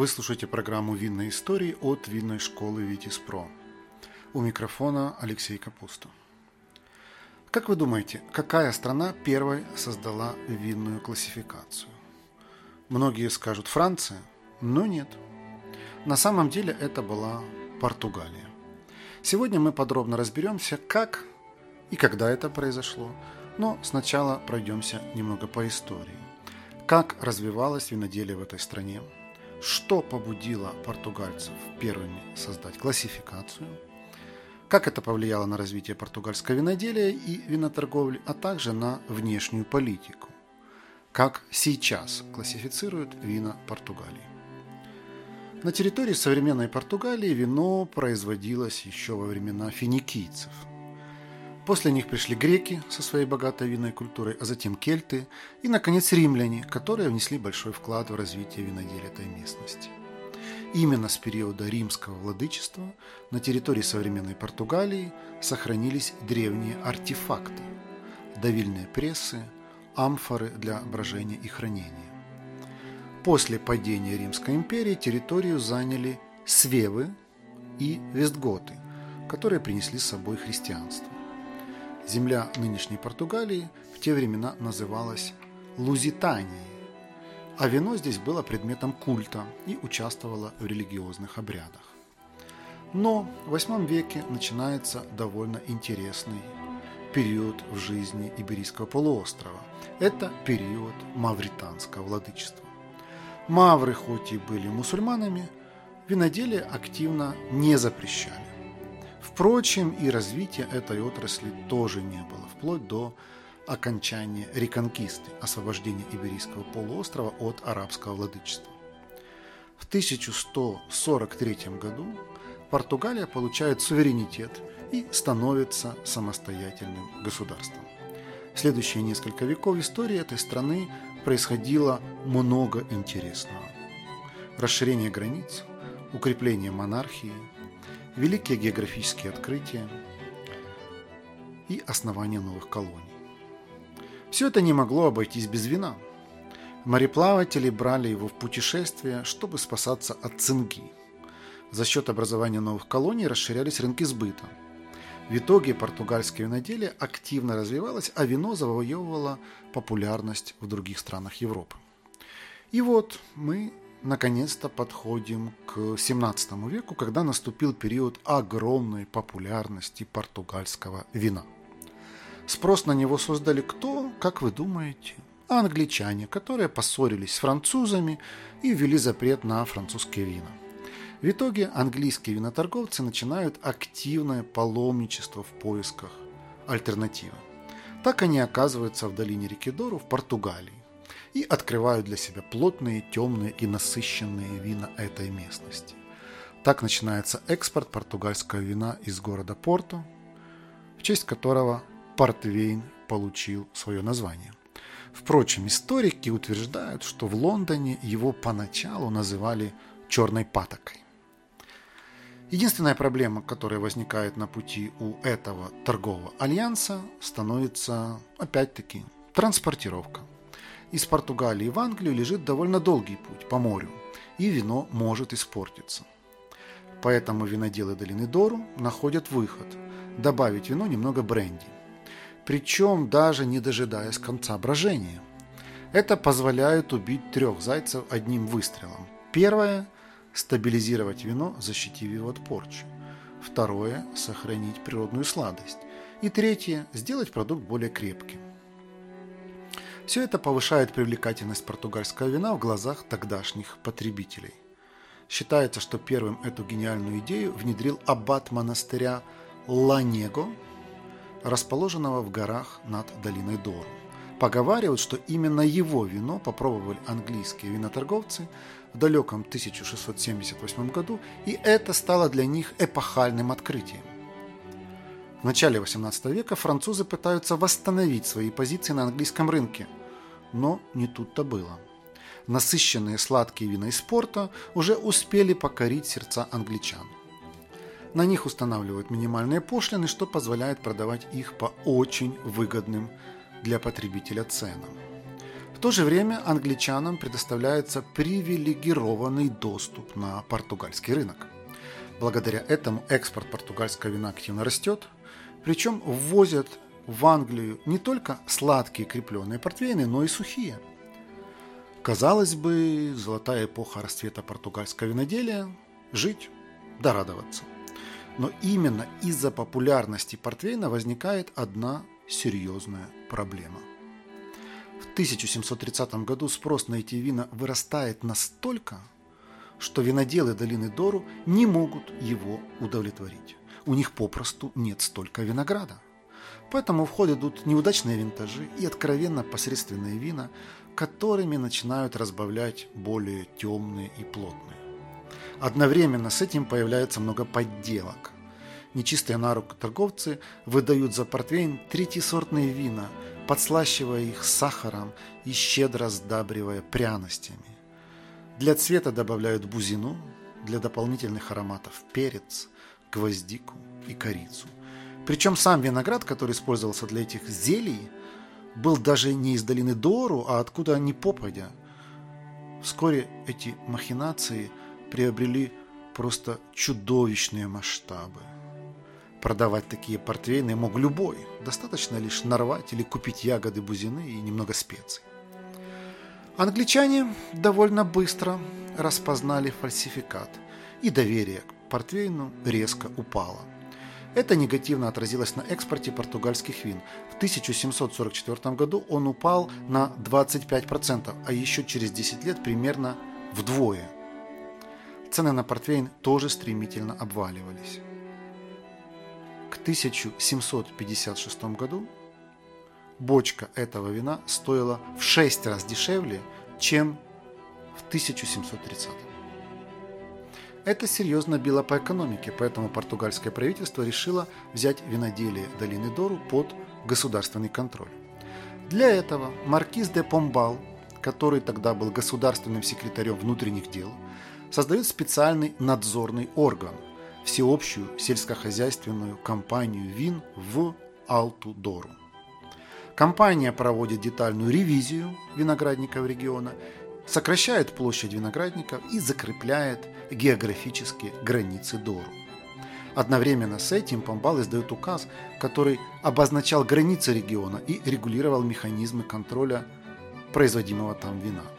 Вы слушаете программу «Винные истории» от винной школы «Витис Про». У микрофона Алексей Капуста. Как вы думаете, какая страна первой создала винную классификацию? Многие скажут Франция, но нет. На самом деле это была Португалия. Сегодня мы подробно разберемся, как и когда это произошло, но сначала пройдемся немного по истории. Как развивалось виноделие в этой стране – что побудило португальцев первыми создать классификацию, как это повлияло на развитие португальского виноделия и виноторговли, а также на внешнюю политику, как сейчас классифицируют вина Португалии. На территории современной Португалии вино производилось еще во времена финикийцев – После них пришли греки со своей богатой винной культурой, а затем кельты и, наконец, римляне, которые внесли большой вклад в развитие виноделия этой местности. Именно с периода римского владычества на территории современной Португалии сохранились древние артефакты – давильные прессы, амфоры для брожения и хранения. После падения Римской империи территорию заняли свевы и вестготы, которые принесли с собой христианство. Земля нынешней Португалии в те времена называлась Лузитанией, а вино здесь было предметом культа и участвовало в религиозных обрядах. Но в VIII веке начинается довольно интересный период в жизни Иберийского полуострова. Это период мавританского владычества. Мавры хоть и были мусульманами, виноделие активно не запрещали. Впрочем, и развития этой отрасли тоже не было, вплоть до окончания реконкисты, освобождения Иберийского полуострова от арабского владычества. В 1143 году Португалия получает суверенитет и становится самостоятельным государством. В следующие несколько веков истории этой страны происходило много интересного. Расширение границ, укрепление монархии – великие географические открытия и основание новых колоний. Все это не могло обойтись без вина. Мореплаватели брали его в путешествия, чтобы спасаться от цинги. За счет образования новых колоний расширялись рынки сбыта. В итоге португальское виноделие активно развивалось, а вино завоевывало популярность в других странах Европы. И вот мы наконец-то подходим к 17 веку, когда наступил период огромной популярности португальского вина. Спрос на него создали кто, как вы думаете? Англичане, которые поссорились с французами и ввели запрет на французские вина. В итоге английские виноторговцы начинают активное паломничество в поисках альтернативы. Так они оказываются в долине реки Дору в Португалии и открывают для себя плотные, темные и насыщенные вина этой местности. Так начинается экспорт португальского вина из города Порту, в честь которого портвейн получил свое название. Впрочем, историки утверждают, что в Лондоне его поначалу называли черной патокой. Единственная проблема, которая возникает на пути у этого торгового альянса, становится, опять-таки, транспортировка. Из Португалии в Англию лежит довольно долгий путь по морю, и вино может испортиться. Поэтому виноделы долины Дору находят выход – добавить вино немного бренди. Причем даже не дожидаясь конца брожения. Это позволяет убить трех зайцев одним выстрелом. Первое – стабилизировать вино, защитив его от порчи. Второе – сохранить природную сладость. И третье – сделать продукт более крепким. Все это повышает привлекательность португальского вина в глазах тогдашних потребителей. Считается, что первым эту гениальную идею внедрил аббат монастыря Ланего, расположенного в горах над долиной Дору. Поговаривают, что именно его вино попробовали английские виноторговцы в далеком 1678 году, и это стало для них эпохальным открытием. В начале XVIII века французы пытаются восстановить свои позиции на английском рынке – но не тут-то было. Насыщенные сладкие вина из порта уже успели покорить сердца англичан. На них устанавливают минимальные пошлины, что позволяет продавать их по очень выгодным для потребителя ценам. В то же время англичанам предоставляется привилегированный доступ на португальский рынок. Благодаря этому экспорт португальского вина активно растет, причем ввозят в Англию не только сладкие крепленные портвейны, но и сухие. Казалось бы, золотая эпоха расцвета португальского виноделия – жить да радоваться. Но именно из-за популярности портвейна возникает одна серьезная проблема. В 1730 году спрос на эти вина вырастает настолько, что виноделы долины Дору не могут его удовлетворить. У них попросту нет столько винограда. Поэтому в ход идут неудачные винтажи и откровенно посредственные вина, которыми начинают разбавлять более темные и плотные. Одновременно с этим появляется много подделок. Нечистые на руку торговцы выдают за портвейн третьесортные вина, подслащивая их сахаром и щедро сдабривая пряностями. Для цвета добавляют бузину, для дополнительных ароматов перец, гвоздику и корицу. Причем сам виноград, который использовался для этих зелий, был даже не из долины Дору, а откуда ни попадя. Вскоре эти махинации – приобрели просто чудовищные масштабы. Продавать такие портвейны мог любой, достаточно лишь нарвать или купить ягоды бузины и немного специй. Англичане довольно быстро распознали фальсификат, и доверие к портвейну резко упало. Это негативно отразилось на экспорте португальских вин. В 1744 году он упал на 25%, а еще через 10 лет примерно вдвое – цены на портвейн тоже стремительно обваливались. К 1756 году бочка этого вина стоила в 6 раз дешевле, чем в 1730. Это серьезно било по экономике, поэтому португальское правительство решило взять виноделие долины Дору под государственный контроль. Для этого маркиз де Помбал, который тогда был государственным секретарем внутренних дел, создает специальный надзорный орган – всеобщую сельскохозяйственную компанию ВИН в Алту-Дору. Компания проводит детальную ревизию виноградников региона, сокращает площадь виноградников и закрепляет географические границы Дору. Одновременно с этим Помбал издает указ, который обозначал границы региона и регулировал механизмы контроля производимого там вина –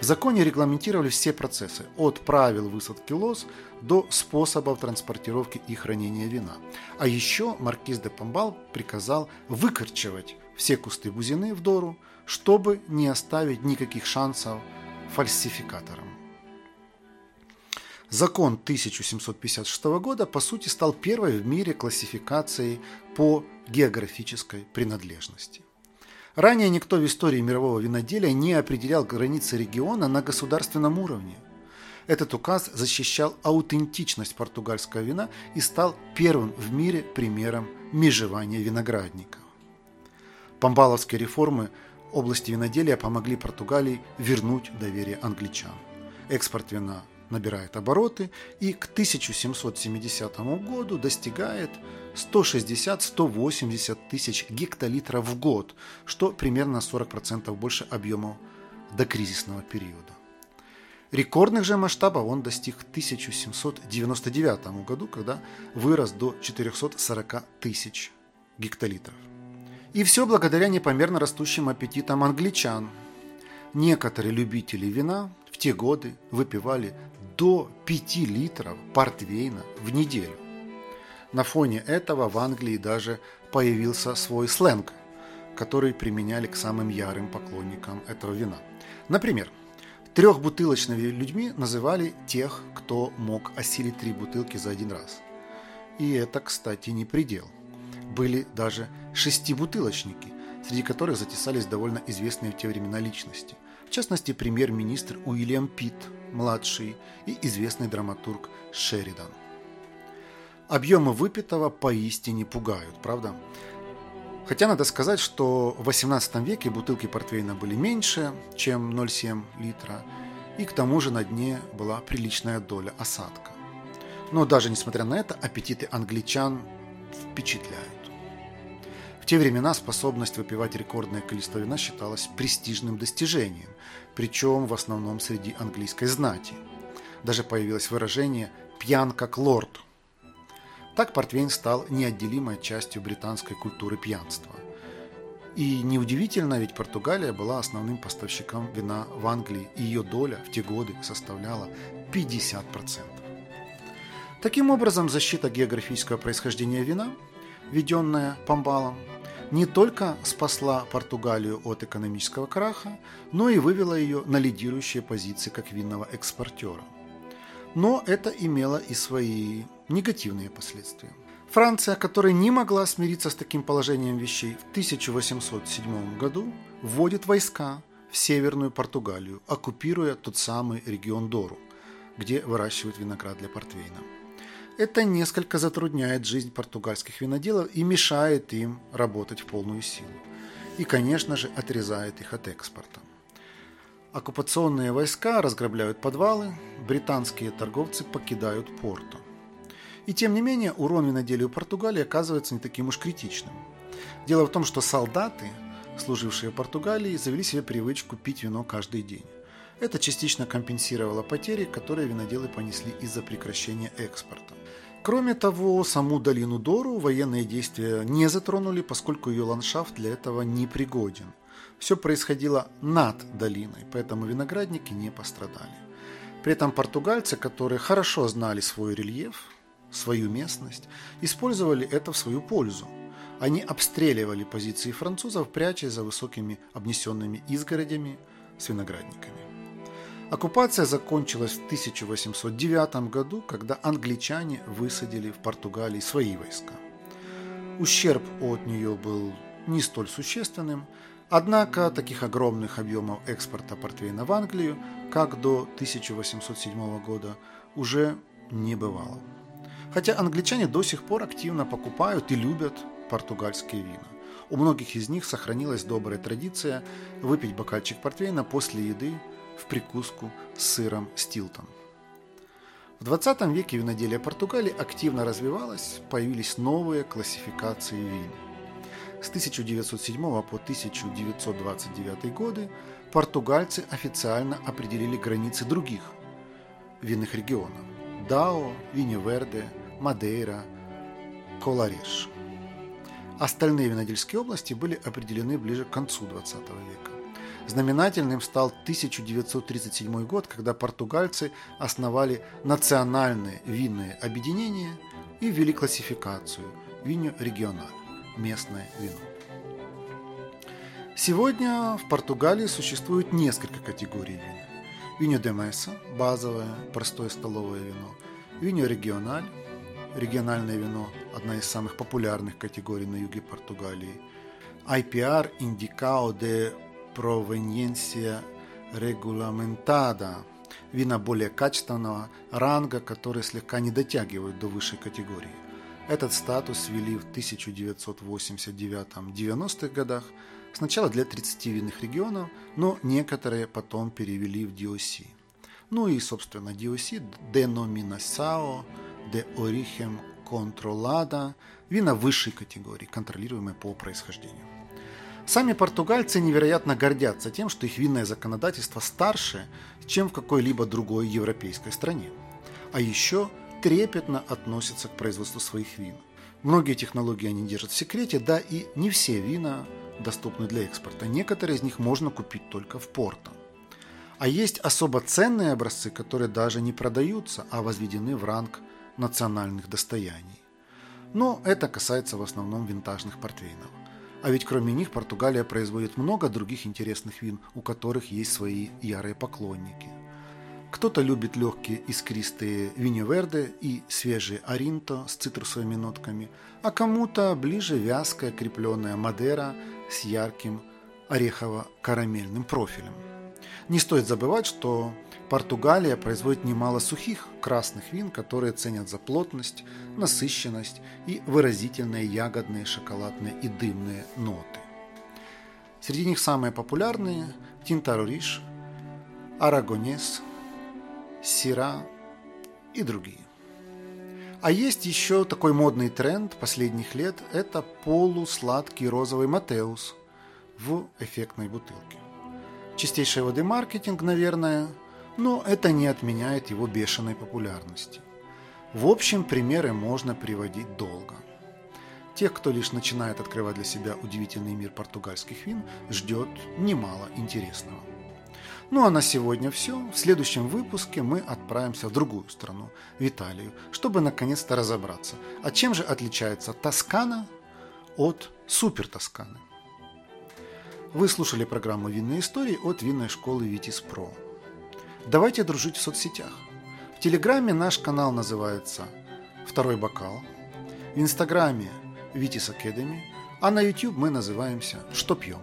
в законе регламентировали все процессы, от правил высадки лоз до способов транспортировки и хранения вина. А еще маркиз де Помбал приказал выкорчевать все кусты бузины в Дору, чтобы не оставить никаких шансов фальсификаторам. Закон 1756 года, по сути, стал первой в мире классификацией по географической принадлежности. Ранее никто в истории мирового виноделия не определял границы региона на государственном уровне. Этот указ защищал аутентичность португальского вина и стал первым в мире примером межевания виноградников. Помбаловские реформы области виноделия помогли Португалии вернуть доверие англичан. Экспорт вина набирает обороты и к 1770 году достигает 160-180 тысяч гектолитров в год, что примерно на 40% больше объема до кризисного периода. Рекордных же масштабов он достиг в 1799 году, когда вырос до 440 тысяч гектолитров. И все благодаря непомерно растущим аппетитам англичан. Некоторые любители вина в те годы выпивали до 5 литров портвейна в неделю. На фоне этого в Англии даже появился свой сленг, который применяли к самым ярым поклонникам этого вина. Например, трехбутылочными людьми называли тех, кто мог осилить три бутылки за один раз. И это, кстати, не предел. Были даже шестибутылочники, среди которых затесались довольно известные в те времена личности. В частности, премьер-министр Уильям Питт, младший, и известный драматург Шеридан – Объемы выпитого поистине пугают, правда? Хотя надо сказать, что в 18 веке бутылки портвейна были меньше, чем 0,7 литра, и к тому же на дне была приличная доля осадка. Но даже несмотря на это, аппетиты англичан впечатляют. В те времена способность выпивать рекордное количество вина считалась престижным достижением, причем в основном среди английской знати. Даже появилось выражение «пьян как лорд». Так портвейн стал неотделимой частью британской культуры пьянства. И неудивительно, ведь Португалия была основным поставщиком вина в Англии, и ее доля в те годы составляла 50%. Таким образом, защита географического происхождения вина, введенная Памбалом, не только спасла Португалию от экономического краха, но и вывела ее на лидирующие позиции как винного экспортера. Но это имело и свои негативные последствия. Франция, которая не могла смириться с таким положением вещей, в 1807 году вводит войска в Северную Португалию, оккупируя тот самый регион Дору, где выращивают виноград для портвейна. Это несколько затрудняет жизнь португальских виноделов и мешает им работать в полную силу. И, конечно же, отрезает их от экспорта. Оккупационные войска разграбляют подвалы, британские торговцы покидают порту. И тем не менее, урон виноделию Португалии оказывается не таким уж критичным. Дело в том, что солдаты, служившие в Португалии, завели себе привычку пить вино каждый день. Это частично компенсировало потери, которые виноделы понесли из-за прекращения экспорта. Кроме того, саму долину Дору военные действия не затронули, поскольку ее ландшафт для этого не пригоден. Все происходило над долиной, поэтому виноградники не пострадали. При этом португальцы, которые хорошо знали свой рельеф, свою местность, использовали это в свою пользу. Они обстреливали позиции французов, прячась за высокими обнесенными изгородями с виноградниками. Оккупация закончилась в 1809 году, когда англичане высадили в Португалии свои войска. Ущерб от нее был не столь существенным, однако таких огромных объемов экспорта портвейна в Англию, как до 1807 года, уже не бывало. Хотя англичане до сих пор активно покупают и любят португальские вина. У многих из них сохранилась добрая традиция выпить бокальчик портвейна после еды в прикуску с сыром Стилтон. В 20 веке виноделие Португалии активно развивалось, появились новые классификации вин. С 1907 по 1929 годы португальцы официально определили границы других винных регионов – Дао, Виньверде, Мадейра, Колареш. Остальные винодельские области были определены ближе к концу 20 века. Знаменательным стал 1937 год, когда португальцы основали национальное винное объединение и ввели классификацию «Виньо региональ» – местное вино. Сегодня в Португалии существует несколько категорий вин. Виньо де Меса – базовое, простое столовое вино. Виньо региональ – региональное вино, одна из самых популярных категорий на юге Португалии. IPR – Indicao de провиненция регламентада, вина более качественного ранга, которые слегка не дотягивают до высшей категории. Этот статус ввели в 1989-90-х годах, сначала для 30 винных регионов, но некоторые потом перевели в DOC. Ну и, собственно, DOC – Denominação de Origen Controlada – вина высшей категории, контролируемые по происхождению. Сами португальцы невероятно гордятся тем, что их винное законодательство старше, чем в какой-либо другой европейской стране. А еще трепетно относятся к производству своих вин. Многие технологии они держат в секрете, да и не все вина доступны для экспорта. Некоторые из них можно купить только в порто. А есть особо ценные образцы, которые даже не продаются, а возведены в ранг национальных достояний. Но это касается в основном винтажных портвейнов. А ведь кроме них Португалия производит много других интересных вин, у которых есть свои ярые поклонники. Кто-то любит легкие искристые виньеверде и свежие аринто с цитрусовыми нотками, а кому-то ближе вязкая крепленная мадера с ярким орехово-карамельным профилем. Не стоит забывать, что Португалия производит немало сухих красных вин, которые ценят за плотность, насыщенность и выразительные ягодные, шоколадные и дымные ноты. Среди них самые популярные – Тинтарориш, Арагонес, Сира и другие. А есть еще такой модный тренд последних лет – это полусладкий розовый Матеус в эффектной бутылке. Чистейшей воды маркетинг, наверное, но это не отменяет его бешеной популярности. В общем, примеры можно приводить долго. Тех, кто лишь начинает открывать для себя удивительный мир португальских вин, ждет немало интересного. Ну а на сегодня все. В следующем выпуске мы отправимся в другую страну, в Италию, чтобы наконец-то разобраться, а чем же отличается Тоскана от Супер Тосканы. Вы слушали программу «Винные истории» от винной школы «Витис Про». Давайте дружить в соцсетях. В Телеграме наш канал называется «Второй бокал», в Инстаграме «Витис Академи», а на YouTube мы называемся «Что пьем?».